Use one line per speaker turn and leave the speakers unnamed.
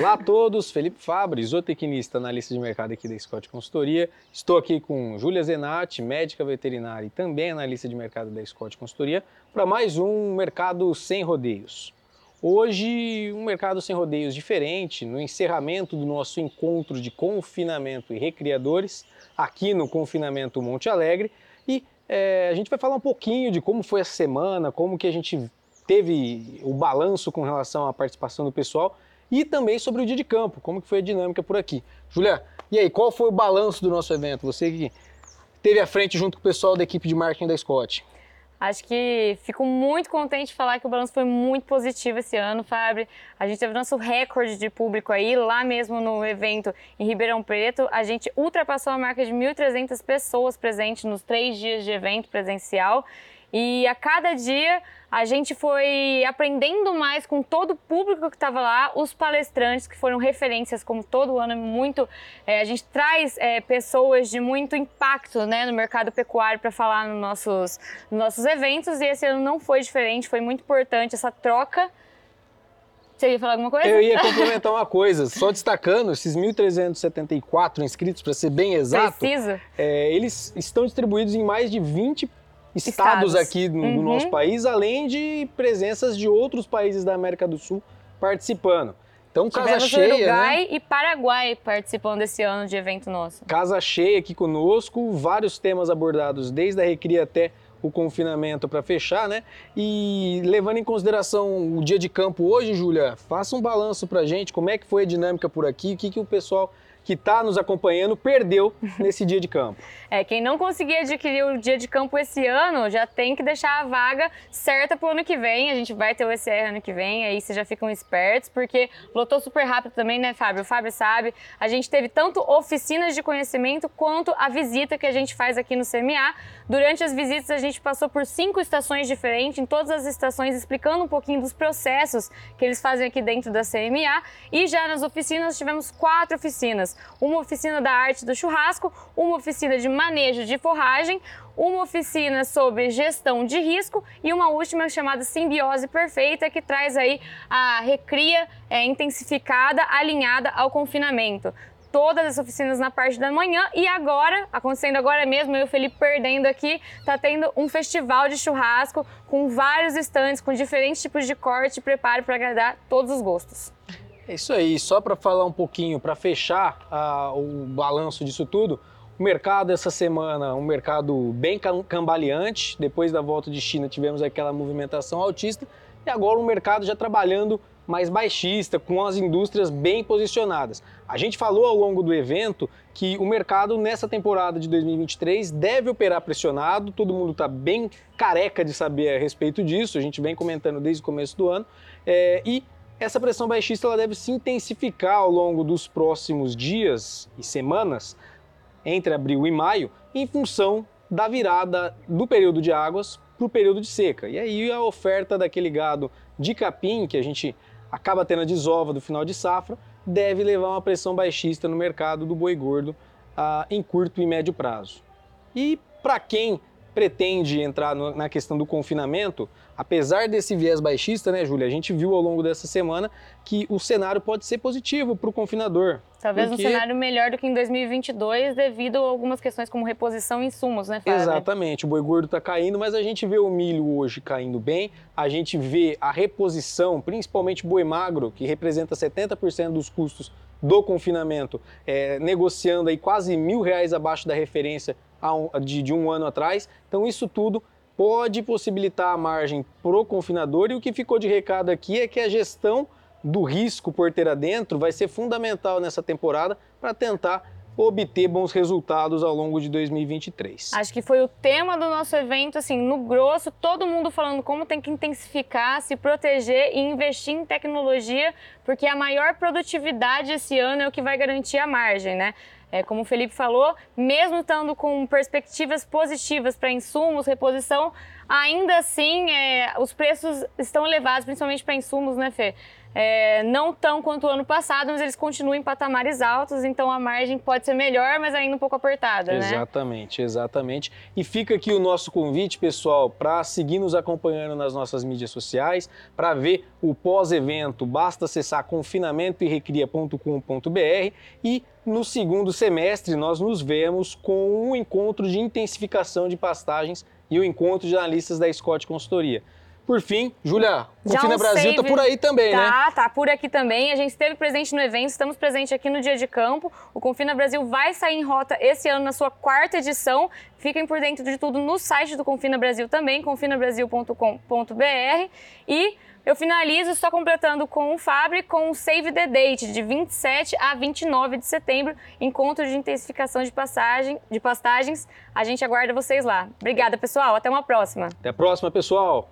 Olá a todos, Felipe Fabre, zootecnista, analista de mercado aqui da Scott Consultoria. Estou aqui com Júlia Zenatti, médica veterinária e também analista de mercado da Scott Consultoria, para mais um Mercado Sem Rodeios. Hoje, um mercado sem rodeios diferente, no encerramento do nosso encontro de confinamento e recriadores, aqui no Confinamento Monte Alegre, e é, a gente vai falar um pouquinho de como foi a semana, como que a gente teve o balanço com relação à participação do pessoal e também sobre o dia de campo, como que foi a dinâmica por aqui. Julia, e aí, qual foi o balanço do nosso evento? Você que teve à frente junto com o pessoal da equipe de marketing da Scott.
Acho que fico muito contente de falar que o balanço foi muito positivo esse ano, Fábio. A gente teve nosso recorde de público aí, lá mesmo no evento em Ribeirão Preto. A gente ultrapassou a marca de 1.300 pessoas presentes nos três dias de evento presencial. E a cada dia a gente foi aprendendo mais com todo o público que estava lá, os palestrantes que foram referências, como todo ano, muito. É, a gente traz é, pessoas de muito impacto né, no mercado pecuário para falar nos nossos, nos nossos eventos, e esse ano não foi diferente, foi muito importante essa troca. Você ia falar alguma coisa?
Eu ia complementar uma coisa, só destacando, esses 1.374 inscritos, para ser bem exato, é, eles estão distribuídos em mais de 20 estados, estados. aqui no, uhum. nosso país, além de presenças de outros países da América do Sul participando.
Então, casa Tivemos cheia, Uruguai né? e Paraguai participando desse ano de evento nosso.
Casa cheia aqui conosco, vários temas abordados, desde a recria até o confinamento para fechar, né? E levando em consideração o dia de campo hoje, Júlia, faça um balanço para gente, como é que foi a dinâmica por aqui, o que, que o pessoal que está nos acompanhando perdeu nesse dia de campo.
É, quem não conseguir adquirir o dia de campo esse ano já tem que deixar a vaga certa para o ano que vem. A gente vai ter o ECR ano que vem, aí vocês já ficam espertos, porque lotou super rápido também, né, Fábio? O Fábio sabe. A gente teve tanto oficinas de conhecimento quanto a visita que a gente faz aqui no CMA. Durante as visitas, a gente passou por cinco estações diferentes, em todas as estações, explicando um pouquinho dos processos que eles fazem aqui dentro da CMA. E já nas oficinas, tivemos quatro oficinas oficinas. Uma oficina da arte do churrasco, uma oficina de manejo de forragem, uma oficina sobre gestão de risco e uma última chamada Simbiose Perfeita, que traz aí a recria é, intensificada, alinhada ao confinamento todas as oficinas na parte da manhã e agora, acontecendo agora mesmo, eu e o Felipe perdendo aqui, tá tendo um festival de churrasco com vários estandes, com diferentes tipos de corte e preparo para agradar todos os gostos.
É isso aí, só para falar um pouquinho, para fechar uh, o balanço disso tudo, o mercado essa semana, um mercado bem cambaleante, depois da volta de China tivemos aquela movimentação altista, e agora o mercado já trabalhando mais baixista, com as indústrias bem posicionadas. A gente falou ao longo do evento que o mercado nessa temporada de 2023 deve operar pressionado, todo mundo está bem careca de saber a respeito disso, a gente vem comentando desde o começo do ano, é, e essa pressão baixista ela deve se intensificar ao longo dos próximos dias e semanas, entre abril e maio, em função da virada do período de águas para o período de seca. E aí a oferta daquele gado de capim, que a gente acaba tendo a desova do final de safra, deve levar uma pressão baixista no mercado do boi gordo ah, em curto e médio prazo. E para quem pretende entrar no, na questão do confinamento, apesar desse viés baixista, né, Júlia? A gente viu ao longo dessa semana que o cenário pode ser positivo para o confinador.
Talvez porque... um cenário melhor do que em 2022 devido a algumas questões como reposição e insumos, né, Fábio?
Exatamente. O boi gordo está caindo, mas a gente vê o milho hoje caindo bem, a gente vê a reposição, principalmente boi magro, que representa 70% dos custos do confinamento, é, negociando aí quase mil reais abaixo da referência de, de um ano atrás. Então isso tudo pode possibilitar a margem pro confinador e o que ficou de recado aqui é que a gestão do risco porteira dentro vai ser fundamental nessa temporada para tentar obter bons resultados ao longo de 2023.
Acho que foi o tema do nosso evento, assim, no grosso, todo mundo falando como tem que intensificar, se proteger e investir em tecnologia, porque a maior produtividade esse ano é o que vai garantir a margem, né? É, como o Felipe falou, mesmo estando com perspectivas positivas para insumos, reposição, ainda assim é, os preços estão elevados, principalmente para insumos, né, Fê? É, não tão quanto o ano passado, mas eles continuam em patamares altos, então a margem pode ser melhor, mas ainda um pouco apertada,
exatamente, né? Exatamente. E fica aqui o nosso convite, pessoal, para seguir nos acompanhando nas nossas mídias sociais, para ver o pós-evento, basta acessar confinamentoerecria.com.br e no segundo semestre nós nos vemos com um encontro de intensificação de pastagens e o encontro de analistas da Scott Consultoria. Por fim, Júlia, Confina Brasil tá por aí também,
tá,
né?
Tá, tá por aqui também. A gente esteve presente no evento, estamos presentes aqui no dia de campo. O Confina Brasil vai sair em rota esse ano na sua quarta edição. Fiquem por dentro de tudo no site do Confina Brasil também, confinabrasil.com.br. E eu finalizo só completando com o Fabre com o Save the Date de 27 a 29 de setembro, encontro de intensificação de passagem, de pastagens. A gente aguarda vocês lá. Obrigada, pessoal. Até uma próxima.
Até a próxima, pessoal.